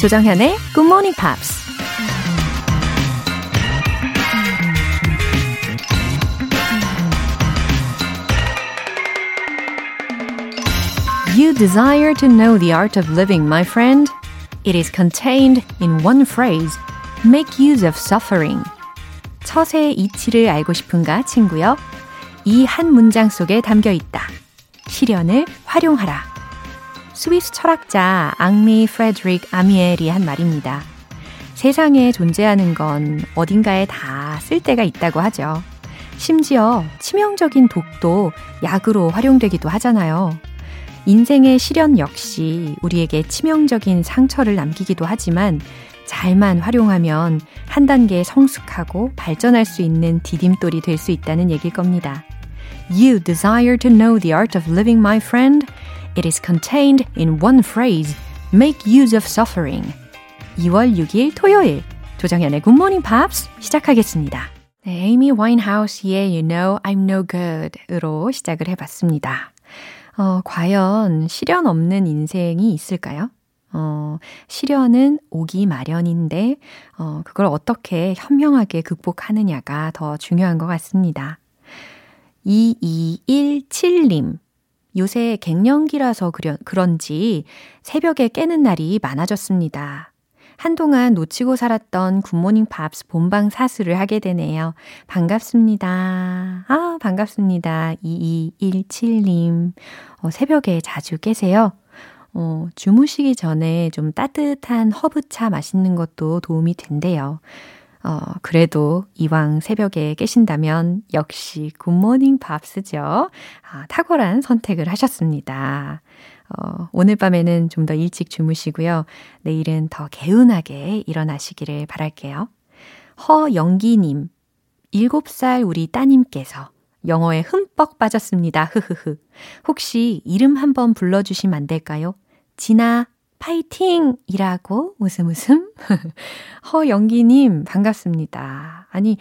조정현의 Good Morning Pops. You desire to know the art of living, my friend. It is contained in one phrase. Make use of suffering. 처세의 이치를 알고 싶은가, 친구요? 이한 문장 속에 담겨 있다. 시련을 활용하라. 스위스 철학자 앙리 프레드릭 아미엘이 한 말입니다. 세상에 존재하는 건 어딘가에 다 쓸데가 있다고 하죠. 심지어 치명적인 독도 약으로 활용되기도 하잖아요. 인생의 시련 역시 우리에게 치명적인 상처를 남기기도 하지만 잘만 활용하면 한 단계 성숙하고 발전할 수 있는 디딤돌이 될 수 있다는 얘기일 겁니다. You desire to know the art of living, my friend? It is contained in one phrase. Make use of suffering. 2월 6일 토요일 조정현의 Good Morning Pops 시작하겠습니다. 네, 에이미 와인하우스의 You Know I'm No Good으로 시작을 해봤습니다. 어, 과연 시련 없는 인생이 있을까요? 어, 시련은 오기 마련인데, 어, 그걸 어떻게 현명하게 극복하느냐가 더 중요한 것 같습니다. 2217님. 요새 갱년기라서 그려, 그런지 새벽에 깨는 날이 많아졌습니다. 한동안 놓치고 살았던 굿모닝 팝스 본방 사수를 하게 되네요. 반갑습니다. 아, 반갑습니다. 2217님. 어, 새벽에 자주 깨세요. 어, 주무시기 전에 좀 따뜻한 허브차 마시는 것도 도움이 된대요. 어, 그래도 이왕 새벽에 깨신다면 역시 굿모닝 밥스죠. 아, 탁월한 선택을 하셨습니다. 어, 오늘 밤에는 좀 더 일찍 주무시고요. 내일은 더 개운하게 일어나시기를 바랄게요. 허영기님, 7살 우리 따님께서 영어에 흠뻑 빠졌습니다. 흐흐흐. 혹시 이름 한번 불러주시면 안 될까요? 진아, 파이팅! 이라고 웃음 웃음. 허영기님, 반갑습니다. 아니,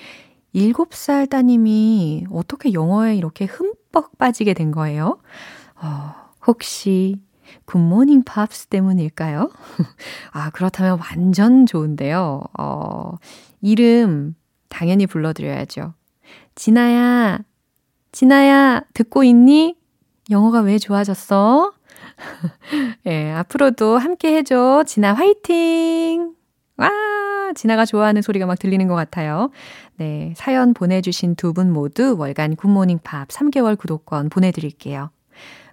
7살 따님이 어떻게 영어에 이렇게 흠뻑 빠지게 된 거예요? 어, 혹시 굿모닝 팝스 때문일까요? 아, 그렇다면 완전 좋은데요. 어, 이름 당연히 불러드려야죠. 진아야, 진아야, 듣고 있니? 영어가 왜 좋아졌어? 예, 앞으로도 함께 해줘. 진아 화이팅! 와, 진아가 좋아하는 소리가 막 들리는 것 같아요. 네, 사연 보내주신 두 분 모두 월간 굿모닝 팝 3개월 구독권 보내드릴게요.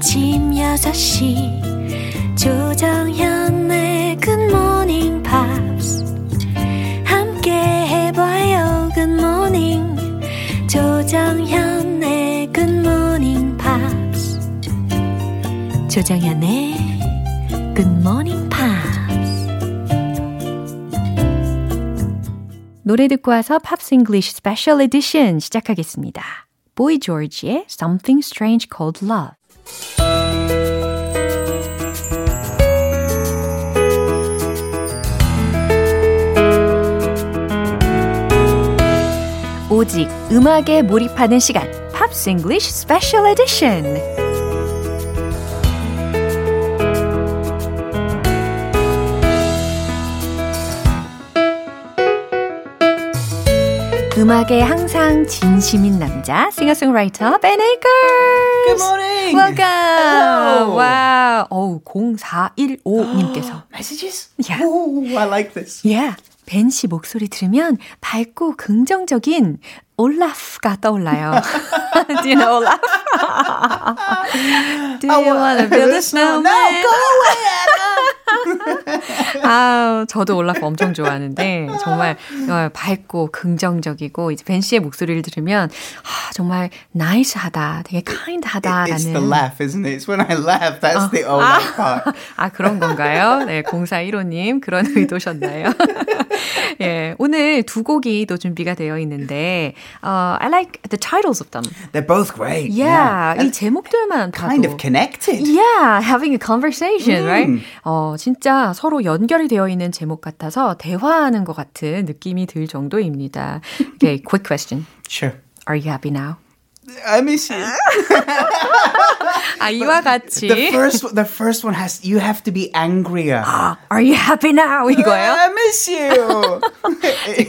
아침 6시 조정현의 굿모닝 팝스 함께 해봐요 good morning 조정현의 굿모닝 팝스 조정현의 굿모닝 팝스 노래 듣고 와서 Pops English Special Edition 시작하겠습니다. 보이 조지의 Something Strange Called Love 오직 음악에 몰입하는 시간. Pops English special edition 음악에 항상 진심인 남자 싱어송라이터 Ben Akers. Good morning. Welcome. 와, 어우 0415님께서 Messages? Yeah. Oh, I like this. Yeah. 벤씨 목소리 들으면 밝고 긍정적인 올라프가 떠올라요. Do you know Olaf? Do you want to build a snowman? No, go away, Anna. 아, 저도 올라프 엄청 좋아하는데 정말 밝고 긍정적이고 이제 벤 씨의 목소리를 들으면 아, 정말 나이스하다, 되게 kind하다라는. It's the laugh, isn't it? It's when I laugh that's 어, the Olaf 아, part. 아 그런 건가요? 네, 0415님 그런 의도셨나요? 예, 오늘 두 곡이 또 준비가 되어 있는데, uh, I like the titles of them. They're both great. Yeah, yeah. 이 제목들만 봐도 kind of connected. Yeah, having a conversation, 음. right? 어, 진짜 서로 연결이 되어 있는 제목 같아서 대화하는 것 같은 느낌이 들 정도입니다. Okay, quick question. Sure. Are you happy now? I miss you. 아, 이와 같이. The first, the first one has you have to be angrier. Are you happy now? 이거예요? I miss you.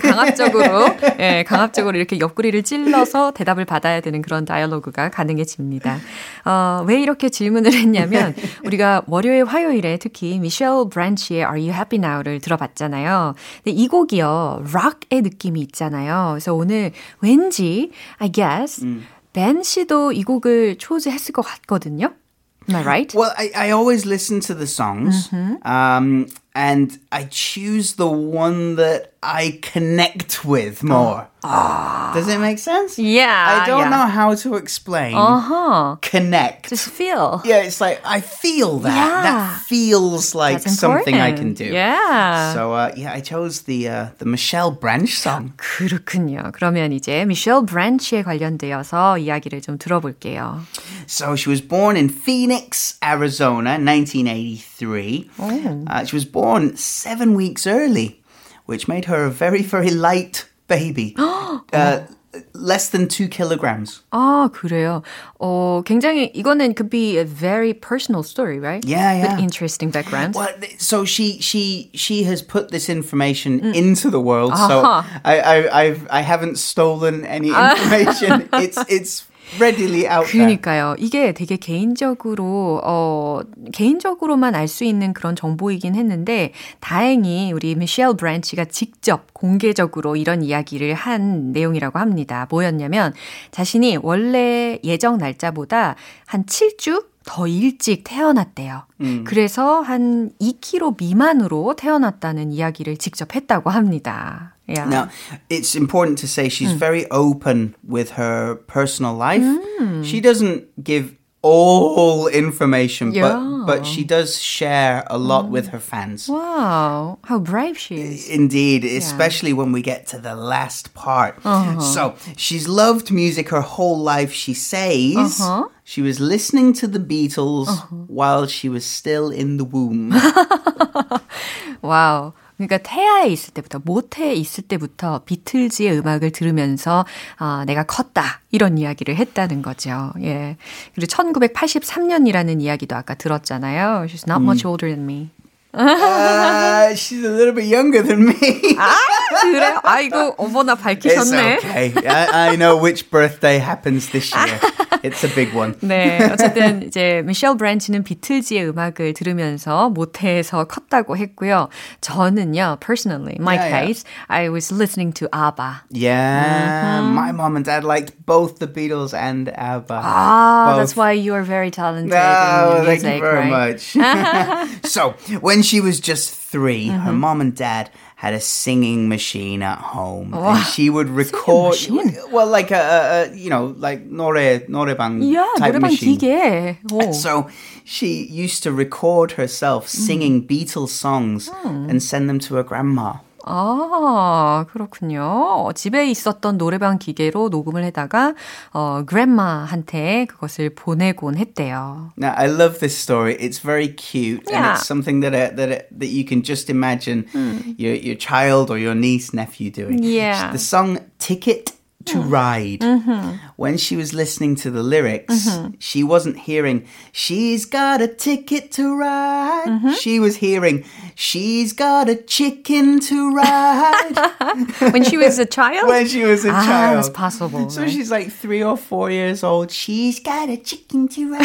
강압적으로, 예, 강압적으로 이렇게 옆구리를 찔러서 대답을 받아야 되는 그런 dialogue가 가능해집니다. 어, 왜 이렇게 질문을 했냐면, 우리가 월요일, 화요일에 특히 미셸 브랜치의 Are You Happy Now를 들어봤잖아요. 근데 이 곡이요, 락의 느낌이 있잖아요. 그래서 오늘 왠지, I guess, 벤 씨도 이 곡을 초즈했을 것 같거든요. Am I right? Well, I, I always listen to the songs, um, and I choose the one that I connect with more. Does it make sense? Yeah, I don't yeah. know how to explain. Uh-huh. Connect. Just feel. yeah, it's like I feel that. Yeah. That feels like That's something I can important. do. Yeah. So uh, yeah, I chose the uh, the Michelle Branch song. 그렇군요. 그러면 이제 미셸 브랜치에 관련되어서 이야기를 좀 들어볼게요. So she was born in Phoenix, Arizona, 1983. Uh, she was born seven weeks early, which made her a very, very light baby. uh, less than two kilograms. 아, 그래요. 어, 굉장히 이거는 could be a very personal story, right? Yeah, yeah. With interesting background. Well, th- so she she she has put this information into the world. So I I I've, I haven't stolen any information. it's it's readily out. 그러니까요. 이게 되게 개인적으로 어 개인적으로만 알 수 있는 그런 정보이긴 했는데 다행히 우리 미셸 브랜치가 직접 공개적으로 이런 이야기를 한 내용이라고 합니다. 뭐였냐면 자신이 원래 예정 날짜보다 한 7주 더 일찍 태어났대요. 그래서 한 2kg 미만으로 태어났다는 이야기를 직접 했다고 합니다. Yeah. Now, it's important to say she's hmm. very open with her personal life. Hmm. She doesn't give all information, Yeah. but but she does share a lot with her fans. Wow, how brave she is. Indeed, especially when we get to the last part. Uh-huh. So, she's loved music her whole life. She says uh-huh. she was listening to the Beatles uh-huh. while she was still in the womb. 와우. 그러니까 태아에 있을 때부터 모태에 있을 때부터 비틀즈의 음악을 들으면서 아, 내가 컸다 이런 이야기를 했다는 거죠. 예. 그리고 1983년이라는 이야기도 아까 들었잖아요. She's not much older than me. uh, she's a little bit younger than me. 아, 그래요? 아이고 어머나 It's 밝히셨네. okay. I, I know which birthday happens this year. It's a big one. 네, 어쨌든 이제 미셸 브랜치는 비틀즈의 음악을 들으면서 모태에서 컸다고 했고요. 저는요, personally, my Yeah, yeah. case, I was listening to ABBA. Yeah, my mom and dad liked both the Beatles and ABBA. Ah, that's Both. why you are very talented No, in thank music, you very right? much. so, when she was just 3 her mom and dad had a singing machine at home, and she would record. machine? Well, like a, a, a you know, like 노래 노래방 Yeah, type 노래방 machine. 기계. 오. So she used to record herself singing Beatles songs and send them to her grandma. 아, 그렇군요. 집에 있었던 노래방 기계로 녹음을 해다가 어, grandma한테 그것을 보내곤 했대요. Now I love this story. It's very cute, and Yeah. it's something that uh, that uh, that you can just imagine your your child or your niece nephew doing. Yeah. The song "Ticket to Ride." When she was listening to the lyrics, she wasn't hearing "She's got a ticket to ride." She was hearing "She's got a chicken to ride." When she was a child? when she was a ah, child. that's possible. So right? she's like three or four years old. She's got a chicken to ride.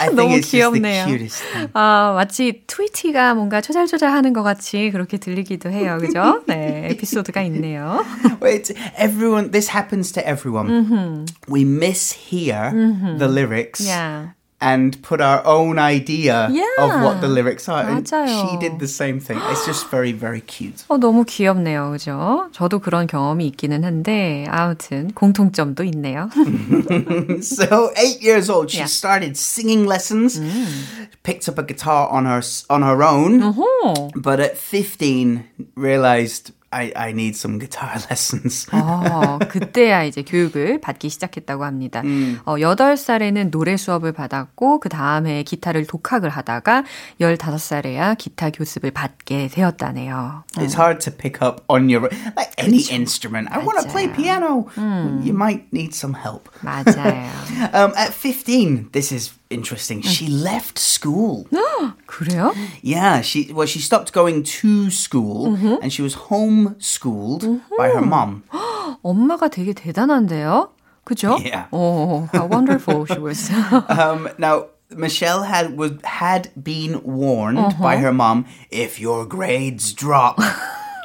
I think 너무 it's just the 귀엽네요. cutest thing. 아, 마치 트위티가 뭔가 초잘초잘 하는 것 같이 그렇게 들리기도 해요. 그죠? 네, 에피소드가 있네요. Wait, everyone. This happens to everyone. We mishear the lyrics, Yeah. and put our own idea Yeah. of what the lyrics are. And 맞아요. she did the same thing. It's just very, very cute. 어, 너무 귀엽네요. 그죠? 저도 그런 경험이 있기는 한데, 아무튼, 공통점도 있네요. So, eight years old, she Yeah. started singing lessons, picked up a guitar on her on her own. 어, But at 15, realized I, I need some guitar lessons. 어, 그때야 이제 교육을 받기 시작했다고 합니다. 어, 8살에는 노래 수업을 받았고, 그 다음에 기타를 독학을 하다가 15살에야 기타 교습을 받게 되었다네요. It's hard to pick up on your like any instrument. I want to play piano. You might need some help. 맞아요. Um, at 15, this is interesting. She left school. 그래요? Yeah, she well, she stopped going to school and she was homeschooled by her mom. 엄마가 되게 대단한데요? 그죠? Yeah. 어, how wonderful she was. Um, now. Michelle had was had been warned by her mom if your grades drop,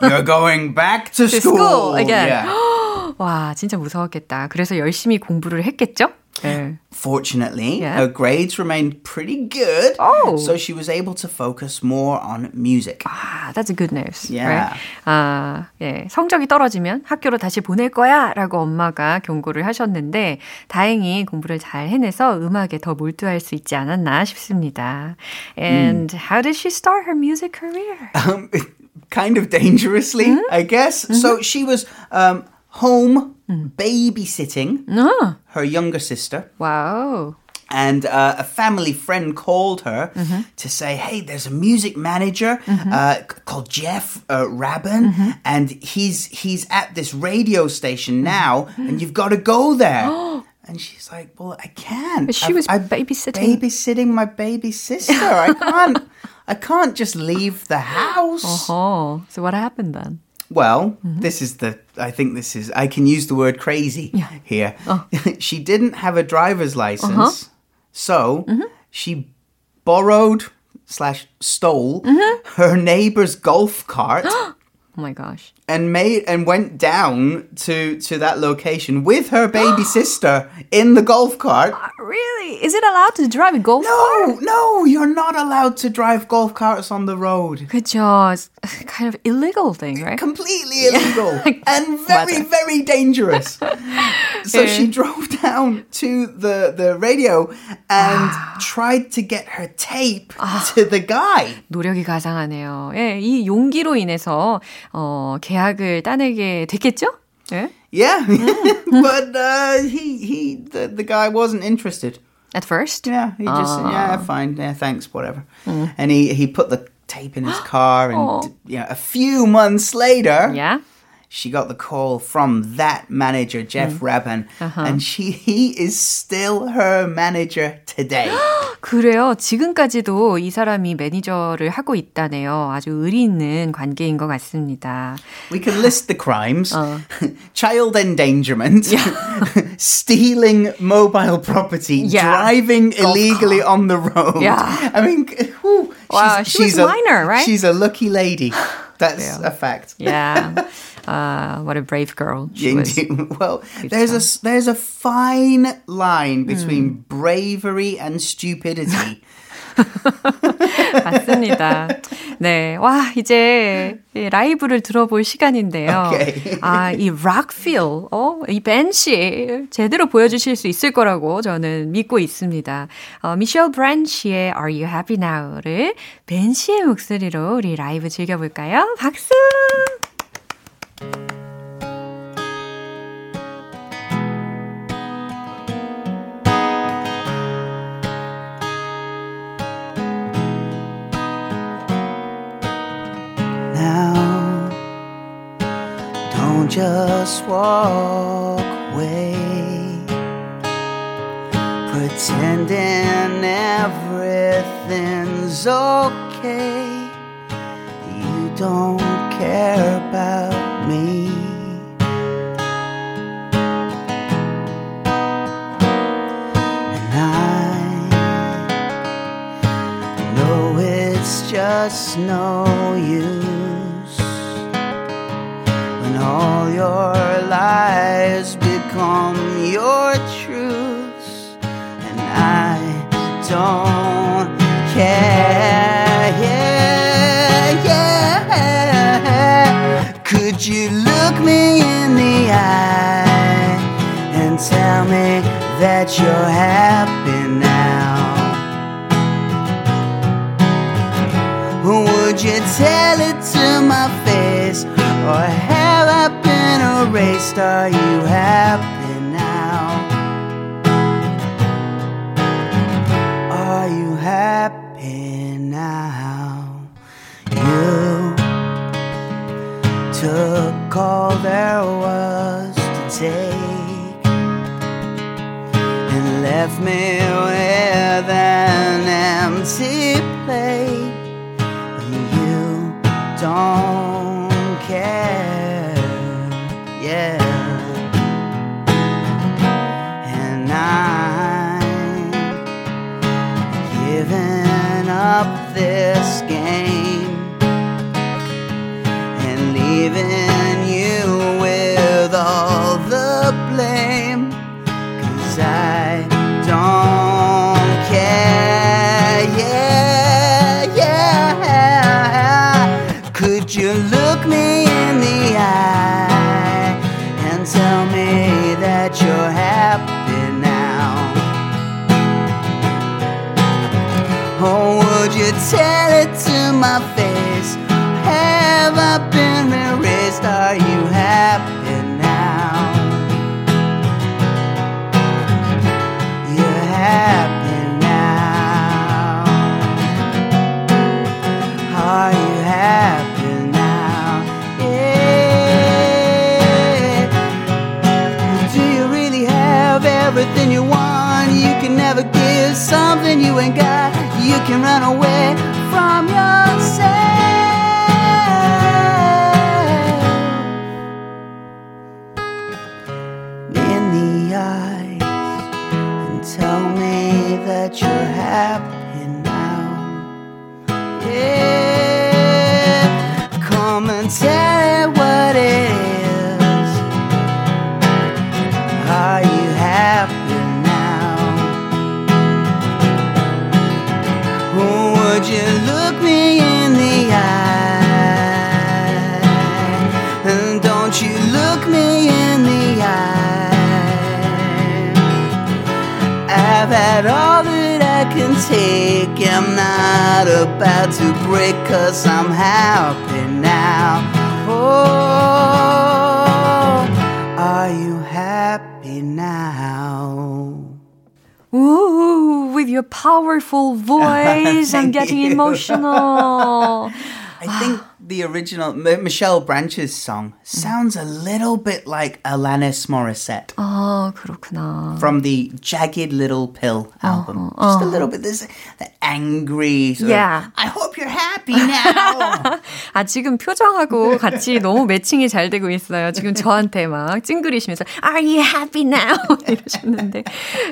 you're going back to, To school again. Yeah. 와, 진짜 무서웠겠다. 그래서 열심히 공부를 했겠죠? 네. Fortunately, Yeah. her grades remained pretty good, Oh. so she was able to focus more on music. 아, that's good news. Yeah. Right? 아, 예. 성적이 떨어지면 학교로 다시 보낼 거야 라고 엄마가 경고를 하셨는데, 다행히 공부를 잘 해내서 음악에 더 몰두할 수 있지 않았나 싶습니다. And how did she start her music career? Um, kind of dangerously, I guess. So she was um, home mm. babysitting oh. her younger sister. Wow. And uh, a family friend called her mm-hmm. to say, hey, there's a music manager mm-hmm. uh, called Jeff uh, Rabin, mm-hmm. and he's, he's at this radio station now, mm-hmm. and you've got to go there. And she's like, "Well, I can't." But she I've, was i babysitting, babysitting my baby sister. I can't, I can't just leave the house. Uh-huh. So what happened then? Well, mm-hmm. this is the. I think this is. I can use the word crazy here. Oh. she didn't have a driver's uh-huh. license, so mm-hmm. she borrowed slash stole mm-hmm. her neighbor's golf cart Oh my gosh. and made and went down to to that location with her baby sister in the golf cart. Really? Is it allowed to drive a golf No, no, you're not allowed to drive golf carts on the road. 그쵸. It's kind of illegal thing, right? completely illegal and very 맞아. very dangerous. so she drove down to the the radio and tried to get her tape to the guy. 노력이 가상하네요. 예, 이 용기로 인해서 어, 계약을 따내게 됐겠죠? 예? Yeah, but uh, he he the, the guy wasn't interested. At first? Yeah, he just said, yeah, fine, yeah, thanks, whatever. And he he put the tape in his car, and yeah, a few months later, Yeah. she got the call from that manager, Jeff Rabin, and she he is still her manager today. 그래요. 지금까지도 이 사람이 매니저를 하고 있다네요. 아주 의리 있는 관계인 것 같습니다. we can list the crimes: child endangerment, stealing mobile property, Yeah. driving illegally on the road. Yeah. I mean, whew, Wow, she was minor, right? She's a lucky lady. That's a fact. Yeah. Uh, what a brave girl she was. Indeed. Well, there's a s- there's a fine line between bravery and stupidity. 맞습니다. 네. 와, 이제 이 라이브를 들어볼 시간인데요. 오케이. 아, 이 락필, 어, 이 벤시 제대로 보여주실 수 있을 거라고 저는 믿고 있습니다. 어, 미셸 브랜시의 Are You Happy Now를 벤시의 목소리로 우리 라이브 즐겨볼까요? 박수! Now, don't just walk away, pretending everything's okay. You don't care about me. And I know it's just no that you're happy now? Would you tell it to my face? Or have I been erased? Are you happy left me with an empty plate. You don't care, yeah. And I'm giving up this game and leaving you with all the blame. I to your powerful voice, I'm getting you. emotional. I think the original Michelle Branch's song sounds a little bit like Alanis Morissette 아, 그렇구나. from the Jagged Little Pill album. Just a little bit. That angry sort Yeah. of, I hope you're happy now. 아, 지금 표정하고 같이 너무 매칭이 잘 되고 있어요. 지금 저한테 막 찡그리시면서 Are you happy now? 이러셨는데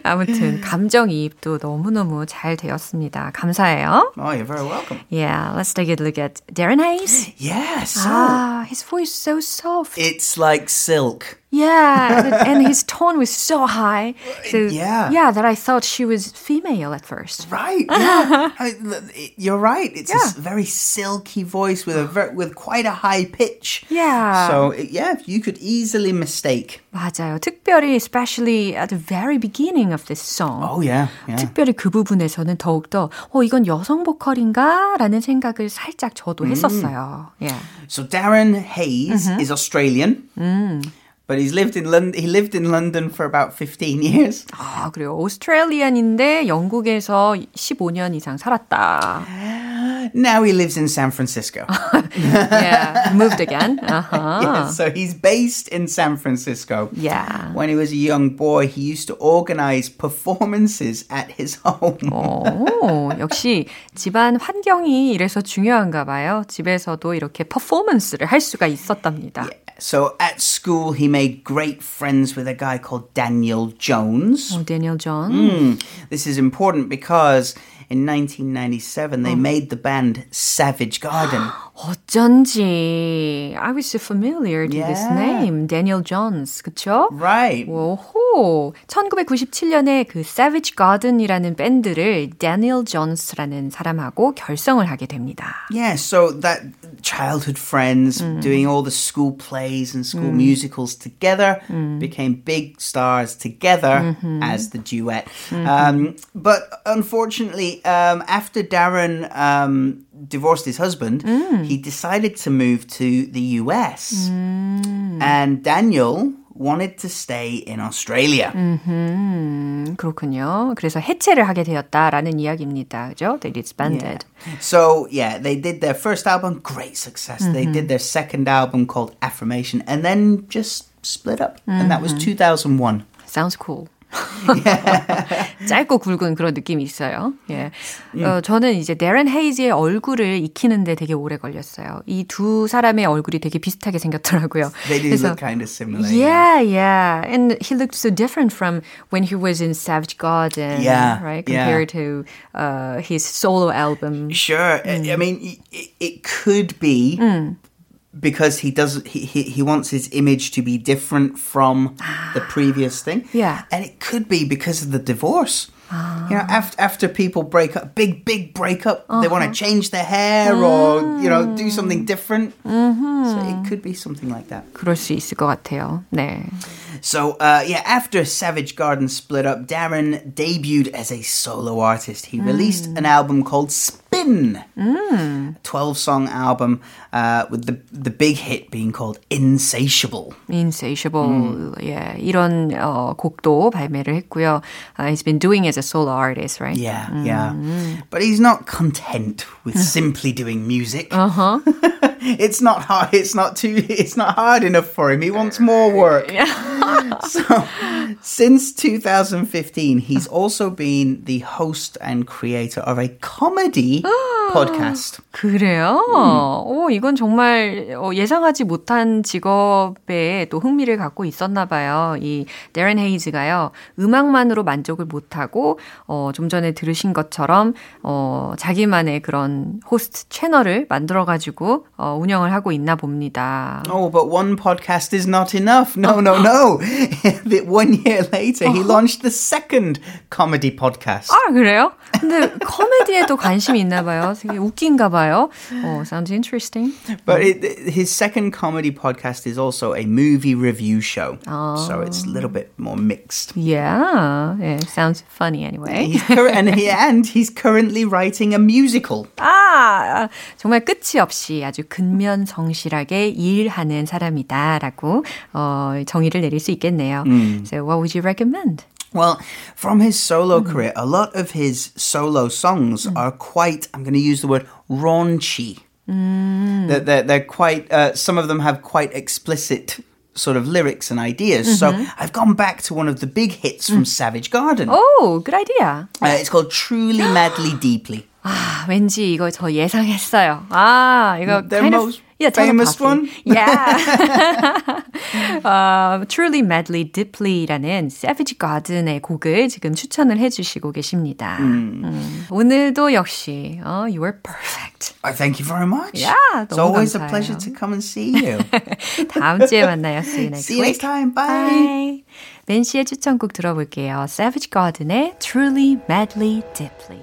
아무튼 감정이입도 너무 너무 잘 되었습니다. 감사해요. oh, you're very welcome. Yeah, let's take a look at Darren Hayes. Yeah, so Ah, his voice so soft. it's like silk. Yeah, and, and his tone was so high. So Yeah. yeah, that I thought she was female at first. Right. Yeah. I- you're right. It's a Yeah. s- very silky voice with a ver- with quite a high pitch. Yeah. So yeah, you could easily mistake. 맞아요. 특별히 especially at the very beginning of this song. Oh yeah. Yeah. 특별히 그 부분에서는 더욱더 어 이건 여성 보컬인가라는 생각을 살짝 저도 했었어요. Yeah. So Darren Hayes is Australian. But he's lived in London. He lived in London for about 15 years. 아, 그래요. 오스트레일리안인데 영국에서 15년 이상 살았다. Now he lives in San Francisco. Yeah, moved again. Uh-huh. Yeah, so he's based in San Francisco. Yeah. When he was a young boy, he used to organize performances at his home. 오, 역시 집안 환경이 이래서 중요한가 봐요. 집에서도 이렇게 퍼포먼스를 할 수가 있었답니다. So at school, he made great friends with a guy called Daniel Jones. 오, 데니얼 존. Mm. This is important because in 1997, they made the band Savage Garden. 어쩐지 I was so familiar to this Yeah. name, Daniel Johns, 그쵸? right. 오호, 1997년에 그 Savage Garden이라는 밴드를 Daniel Jones라는 사람하고 결성을 하게 됩니다. Yeah, so that childhood friends mm. doing all the school plays and school mm. musicals together mm. became big stars together mm-hmm. as the duet. Mm-hmm. Um, but unfortunately, um, after Darren um, divorced his husband, he decided to move to the US. And Daniel wanted to stay in Australia. 음, 그렇군요. 그래서 해체를 하게 되었다라는 이야기입니다. 그죠? They disbanded. So yeah, they did their first album, great success. They did their second album called Affirmation, and then just split up, and that was 2001. Sounds cool. 짧고 굵은 그런 느낌이 있어요. 예. 어, 저는 이제 데런 헤이즈의 얼굴을 익히는데 되게 오래 걸렸어요. 이 두 사람의 얼굴이 되게 비슷하게 생겼더라고요. They do 그래서 look kind of similar. Yeah, yeah. And he looked so different from when he was in Savage Garden, Yeah, right? yeah. Compared to uh, his solo album. Sure. I- I mean, it, it could be because he does he, he he wants his image to be different from the previous thing. Yeah. and it could be because of the divorce. You know, after after people break up, big big breakup, they want to change their hair or you know do something different. So it could be something like that. 그럴 수 있을 것 같아요. 네. So uh, yeah, after Savage Garden split up, Darren debuted as a solo artist. He released an album called Spin, a twelve-song album uh, with the the big hit being called Insatiable. Insatiable. 예. 이런 어, 곡도 발매를 했고요. Uh, he's been doing it as a solo artist, right? Yeah, yeah, but he's not content with simply doing music. Uh huh. it's not hard. It's not too. It's not hard enough for him. He wants more work. so, since 2015, he's also been the host and creator of a comedy podcast. 그래요? 오, 이건 정말 어, 예상하지 못한 직업에 또 흥미를 갖고 있었나 봐요. 이 데런 헤이즈가요. 음악만으로 만족을 못 하고 어, 좀 전에 들으신 것처럼 어, 자기만의 그런 호스트 채널을 만들어 가지고 어, 운영을 하고 있나 봅니다. Oh, but one podcast is not enough. No, no, no. One year later, he launched the second comedy podcast. 아, 그래요? 근데 코미디에도 관심이 있나 봐요. 되게 웃긴가 봐요. 어, sounds interesting. But it, his second comedy podcast is also a movie review show. So it's a little bit more mixed. Yeah, yeah, sounds funny anyway. He's cur- and, he, and he's currently writing a musical. 아, 정말 끝이 없이 아주 근면성실하게 일하는 사람이다라고 어, 정의를 내릴 수 있겠네요. So what would you recommend? Well, from his solo career, a lot of his solo songs are quite, I'm going to use the word raunchy. They're, they're, they're quite, uh, some of them have quite explicit sort of lyrics and ideas. So I've gone back to one of the big hits from Savage Garden. Oh, good idea. Uh, it's called Truly Madly Deeply. 아, 왠지 이거 저 예상했어요. 아, 이거 Their kind most of yeah, famous one? Yeah. 어, Truly Madly Deeply라는 Savage Garden의 곡을 지금 추천을 해주시고 계십니다. 음. 오늘도 역시 어, you were perfect. I thank you very much. Yeah, it's always a 감사해요. pleasure to come and see you. 다음 주에 만나요. See you next see you week. next time. Bye. Bye. 벤 씨의 추천곡 들어볼게요. Savage Garden의 Truly Madly Deeply.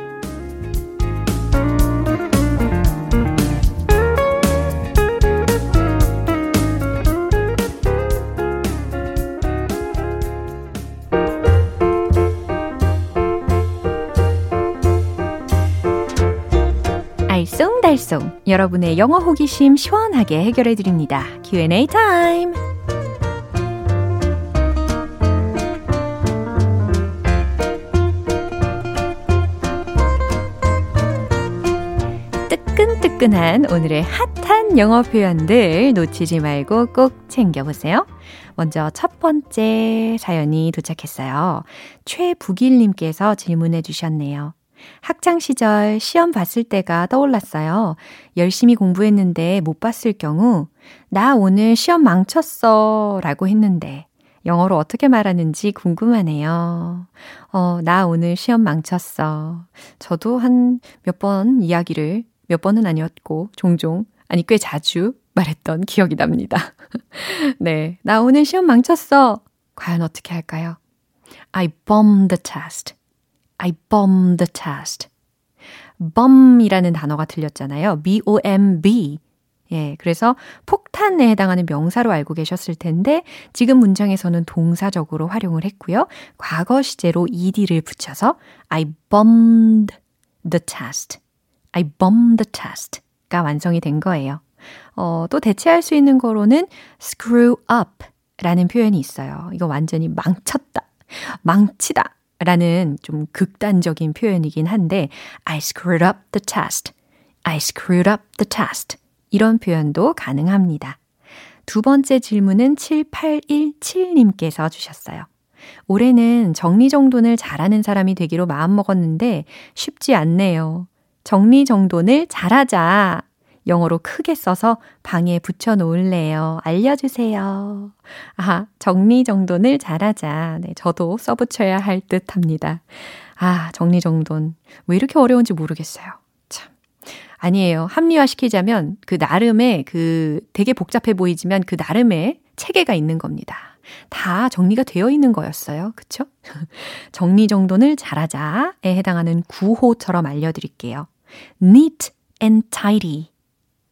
알쏭달쏭 여러분의 영어 호기심 시원하게 해결해 드립니다. Q&A 타임. 뜨끈뜨끈 뜨끈뜨끈한 오늘의 핫한 영어 표현들 놓치지 말고 꼭 챙겨보세요. 먼저 첫 번째 사연이 도착했어요. 최북일님께서 질문해 주셨네요. 학창시절 시험 봤을 때가 떠올랐어요. 열심히 공부했는데 못 봤을 경우, 나 오늘 시험 망쳤어. 라고 했는데, 영어로 어떻게 말하는지 궁금하네요. 어, 나 오늘 시험 망쳤어. 저도 한 몇 번 이야기를, 몇 번은 아니었고, 종종, 아니, 꽤 자주 말했던 기억이 납니다. 네. 나 오늘 시험 망쳤어. 과연 어떻게 할까요? I bombed the test. I bombed the test. bomb이라는 단어가 들렸잖아요. B-O-M-B. 예, 그래서 폭탄에 해당하는 명사로 알고 계셨을 텐데 지금 문장에서는 동사적으로 활용을 했고요. 과거 시제로 ed를 붙여서 I bombed the test. I bombed the test가 완성이 된 거예요. 어, 또 대체할 수 있는 거로는 screw up 라는 표현이 있어요. 이거 완전히 망쳤다. 망치다. 라는 좀 극단적인 표현이긴 한데 I screwed up the test. I screwed up the test. 이런 표현도 가능합니다. 두 번째 질문은 7817님께서 주셨어요. 올해는 정리정돈을 잘하는 사람이 되기로 마음먹었는데 쉽지 않네요. 정리정돈을 잘하자. 영어로 크게 써서 방에 붙여 놓을래요. 알려주세요. 아, 정리정돈을 잘하자. 네, 저도 써붙여야 할 듯 합니다. 아, 정리정돈. 왜 이렇게 어려운지 모르겠어요. 아니에요. 합리화시키자면 그 나름의 그 되게 복잡해 보이지만 그 나름의 체계가 있는 겁니다. 다 정리가 되어 있는 거였어요. 그쵸? 정리정돈을 잘하자에 해당하는 구호처럼 알려드릴게요. neat and tidy.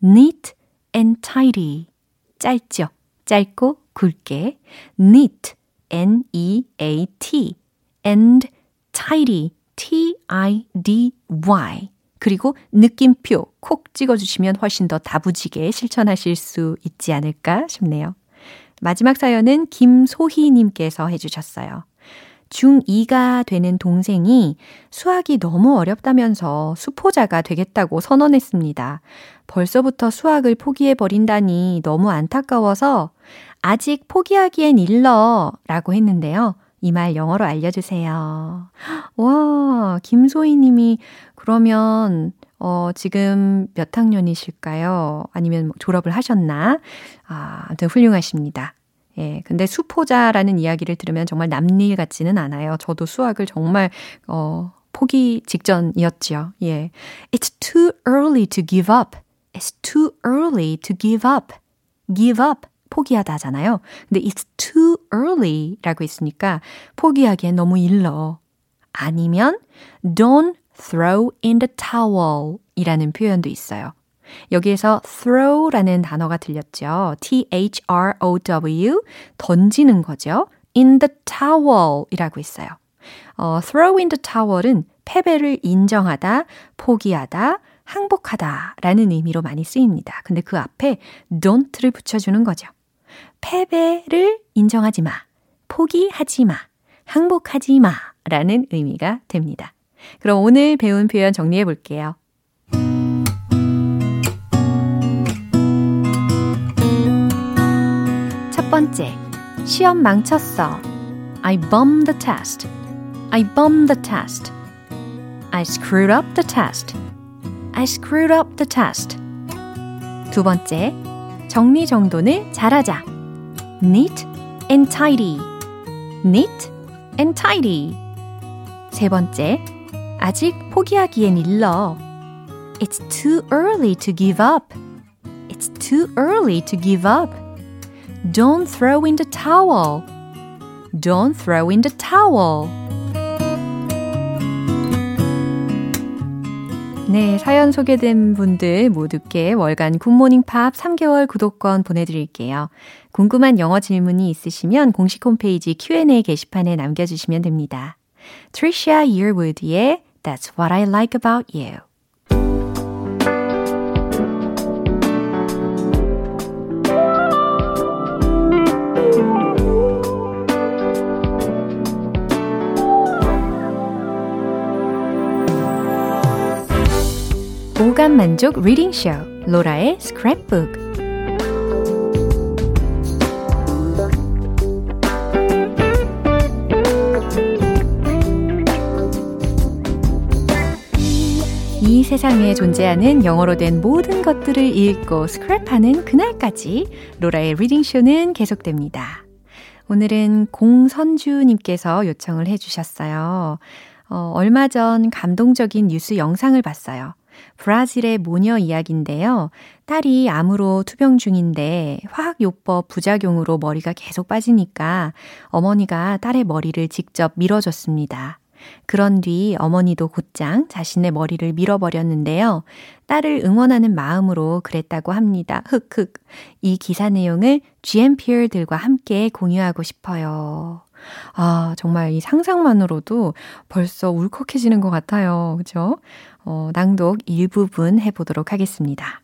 Neat and tidy. 짧죠? 짧고 굵게. neat, n-e-a-t, and tidy, t-i-d-y. 그리고 느낌표 콕 찍어주시면 훨씬 더 다부지게 실천하실 수 있지 않을까 싶네요. 마지막 사연은 김소희님께서 해주셨어요. 중2가 되는 동생이 수학이 너무 어렵다면서 수포자가 되겠다고 선언했습니다. 벌써부터 수학을 포기해버린다니 너무 안타까워서 아직 포기하기엔 일러 라고 했는데요. 이 말 영어로 알려주세요. 와, 김소희 님이 그러면, 어, 지금 몇 학년이실까요? 아니면 뭐 졸업을 하셨나? 아, 아무튼 훌륭하십니다. 예, 근데 수포자라는 이야기를 들으면 정말 남일 같지는 않아요. 저도 수학을 정말, 어, 포기 직전이었지요. 예. It's too early to give up. It's too early to give up. give up. 포기하다잖아요. 근데 it's too early 라고 있으니까 포기하기엔 너무 일러. 아니면 don't throw in the towel 이라는 표현도 있어요. 여기에서 throw라는 단어가 들렸죠. T-H-R-O-W 던지는 거죠. in the towel 이라고 있어요. 어, throw in the towel은 패배를 인정하다, 포기하다, 항복하다 라는 의미로 많이 쓰입니다. 근데 그 앞에 don't를 붙여주는 거죠. 패배를 인정하지 마, 포기하지 마, 항복하지 마 라는 의미가 됩니다. 그럼 오늘 배운 표현 정리해 볼게요. 번째, 시험 망쳤어. I bombed the test. I bombed the test. I screwed up the test. I screwed up the test. 두 번째, 정리정돈을 잘하자. Neat and tidy. Neat and tidy. 세 번째, 아직 포기하기엔 일러. It's too early to give up. It's too early to give up. Don't throw in the towel. Don't throw in the towel. 네, 사연 소개된 분들 모두께 월간 굿모닝 팝 3개월 구독권 보내드릴게요. 궁금한 영어 질문이 있으시면 공식 홈페이지 Q&A 게시판에 남겨주시면 됩니다. Trisha Yearwood의 That's What I Like About You 순간 만족 reading 쇼 로라의 스크랩북 이 세상에 존재하는 영어로 된 모든 것들을 읽고 스크랩하는 그날까지 로라의 reading 쇼는 계속됩니다. 오늘은 공선주님께서 요청을 해주셨어요. 어, 얼마 전 감동적인 뉴스 영상을 봤어요. 브라질의 모녀 이야기인데요. 딸이 암으로 투병 중인데 화학요법 부작용으로 머리가 계속 빠지니까 어머니가 딸의 머리를 직접 밀어줬습니다. 그런 뒤 어머니도 곧장 자신의 머리를 밀어버렸는데요. 딸을 응원하는 마음으로 그랬다고 합니다. 흑흑. 이 기사 내용을 GMPR들과 함께 공유하고 싶어요. 아, 정말 이 상상만으로도 벌써 울컥해지는 것 같아요. 그죠? 어, 낭독 일부분 해보도록 하겠습니다.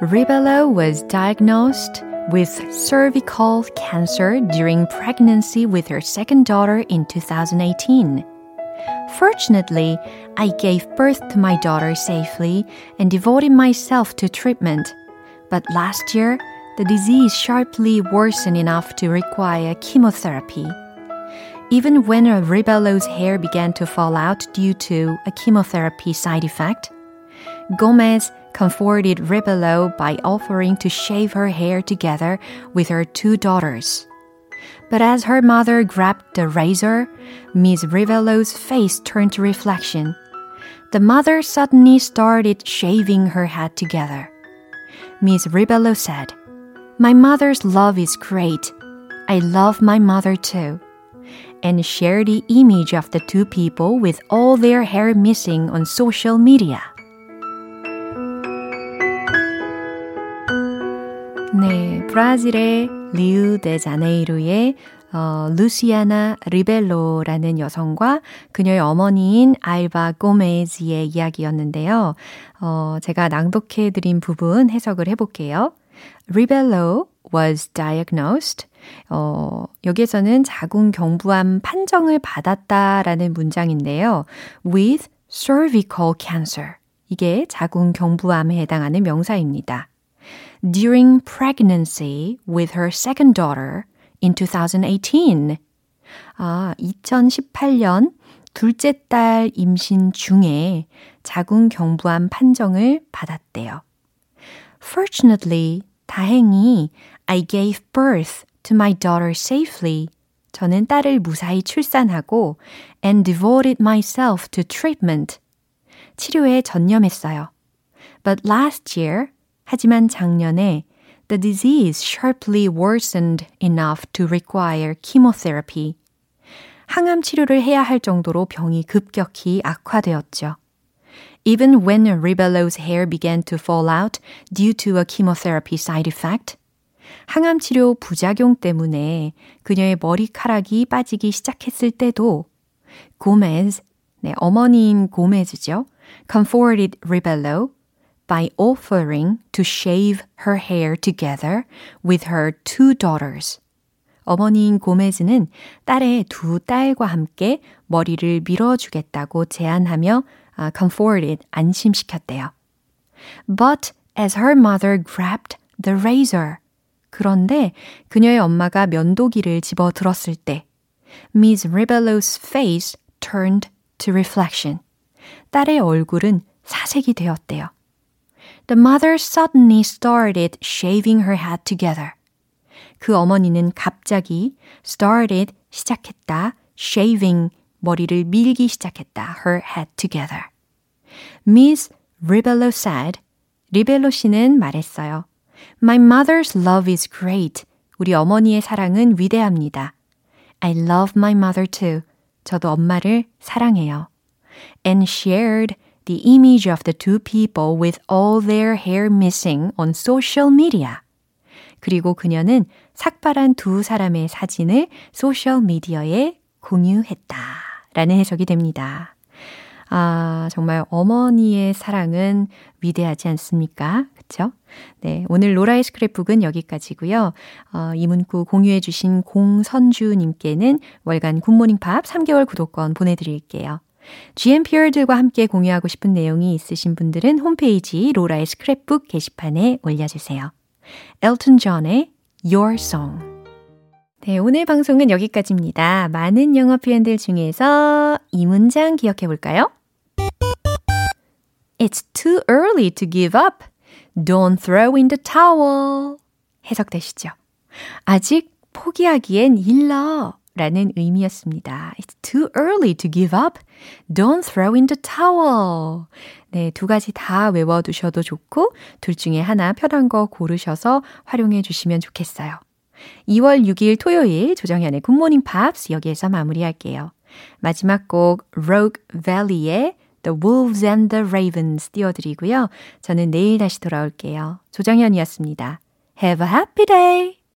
Ribello was diagnosed with cervical cancer during pregnancy with her second daughter in 2018. Fortunately, I gave birth to my daughter safely and devoted myself to treatment. But last year, the disease sharply worsened enough to require chemotherapy. Even when Ribello's hair began to fall out due to a chemotherapy side effect, Gomez comforted Ribello by offering to shave her hair together with her two daughters. But as her mother grabbed the razor, Miss Ribello's face turned to reflection. The mother suddenly started shaving her head together. Miss Ribello said, My mother's love is great. I love my mother too. And shared the image of the two people with all their hair missing on social media. 네, 브라질의 리우데자네이루의 어, 루시아나 리벨로라는 여성과 그녀의 어머니인 알바 꼬메즈의 이야기였는데요. 어, 제가 낭독해드린 부분 해석을 해볼게요. Ribello was diagnosed. 어, 여기에서는 자궁 경부암 판정을 받았다라는 문장인데요. with cervical cancer. 이게 자궁 경부암에 해당하는 명사입니다. during pregnancy with her second daughter in 2018. 아, 2018년 둘째 딸 임신 중에 자궁 경부암 판정을 받았대요. Fortunately, 다행히 I gave birth to my daughter safely. 저는 딸을 무사히 출산하고 and devoted myself to treatment. 치료에 전념했어요. But last year, 하지만 작년에 the disease sharply worsened enough to require chemotherapy. 항암 치료를 해야 할 정도로 병이 급격히 악화되었죠. Even when Ribello's hair began to fall out due to a chemotherapy side effect, 항암 치료 부작용 때문에 그녀의 머리카락이 빠지기 시작했을 때도 고메즈, 네, 어머니인 고메즈죠. comforted Ribello by offering to shave her hair together with her two daughters. 어머니인 고메즈는 딸의 두 딸과 함께 머리를 밀어주겠다고 제안하며 uh, comforted, 안심시켰대요. But as her mother grabbed the razor, 그런데 그녀의 엄마가 면도기를 집어 들었을 때 Miss Ribello's face turned to reflection. 딸의 얼굴은 사색이 되었대요. The mother suddenly started shaving her head together. 그 어머니는 갑자기 started 시작했다, shaving 머리를 밀기 시작했다, her head together. Miss Ribello said, 리벨로 씨는 말했어요. My mother's love is great. 우리 어머니의 사랑은 위대합니다. I love my mother too. 저도 엄마를 사랑해요. And shared the image of the two people with all their hair missing on social media. 그리고 그녀는 삭발한 두 사람의 사진을 소셜 미디어에 공유했다. 라는 해석이 됩니다. 아, 정말 어머니의 사랑은 위대하지 않습니까? 그쵸? 네. 오늘 로라의 스크랩북은 여기까지고요 어, 이 문구 공유해 주신 공선주 님께는 월간 굿모닝 팝 3개월 구독권 보내 드릴게요. GMPR들과 함께 공유하고 싶은 내용이 있으신 분들은 홈페이지 로라의 스크랩북 게시판에 올려 주세요. 엘튼 존의 Your Song 네, 오늘 방송은 여기까지입니다. 많은 영어 표현들 중에서 이 문장 기억해 볼까요? It's too early to give up. Don't throw in the towel. 해석되시죠? 아직 포기하기엔 일러. 라는 의미였습니다. It's too early to give up. Don't throw in the towel. 네, 두 가지 다 외워두셔도 좋고, 둘 중에 하나 편한 거 고르셔서 활용해 주시면 좋겠어요. 2월 6일 토요일 조정현의 굿모닝 팝스 여기에서 마무리할게요. 마지막 곡 Rogue Valley의 The Wolves and the Ravens 띄워드리고요. 저는 내일 다시 돌아올게요. 조정현이었습니다. Have a happy day!